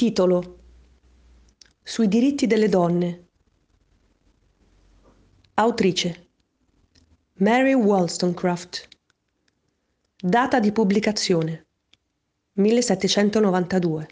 Titolo Sui diritti delle donne Autrice Mary Wollstonecraft. Data di pubblicazione 1792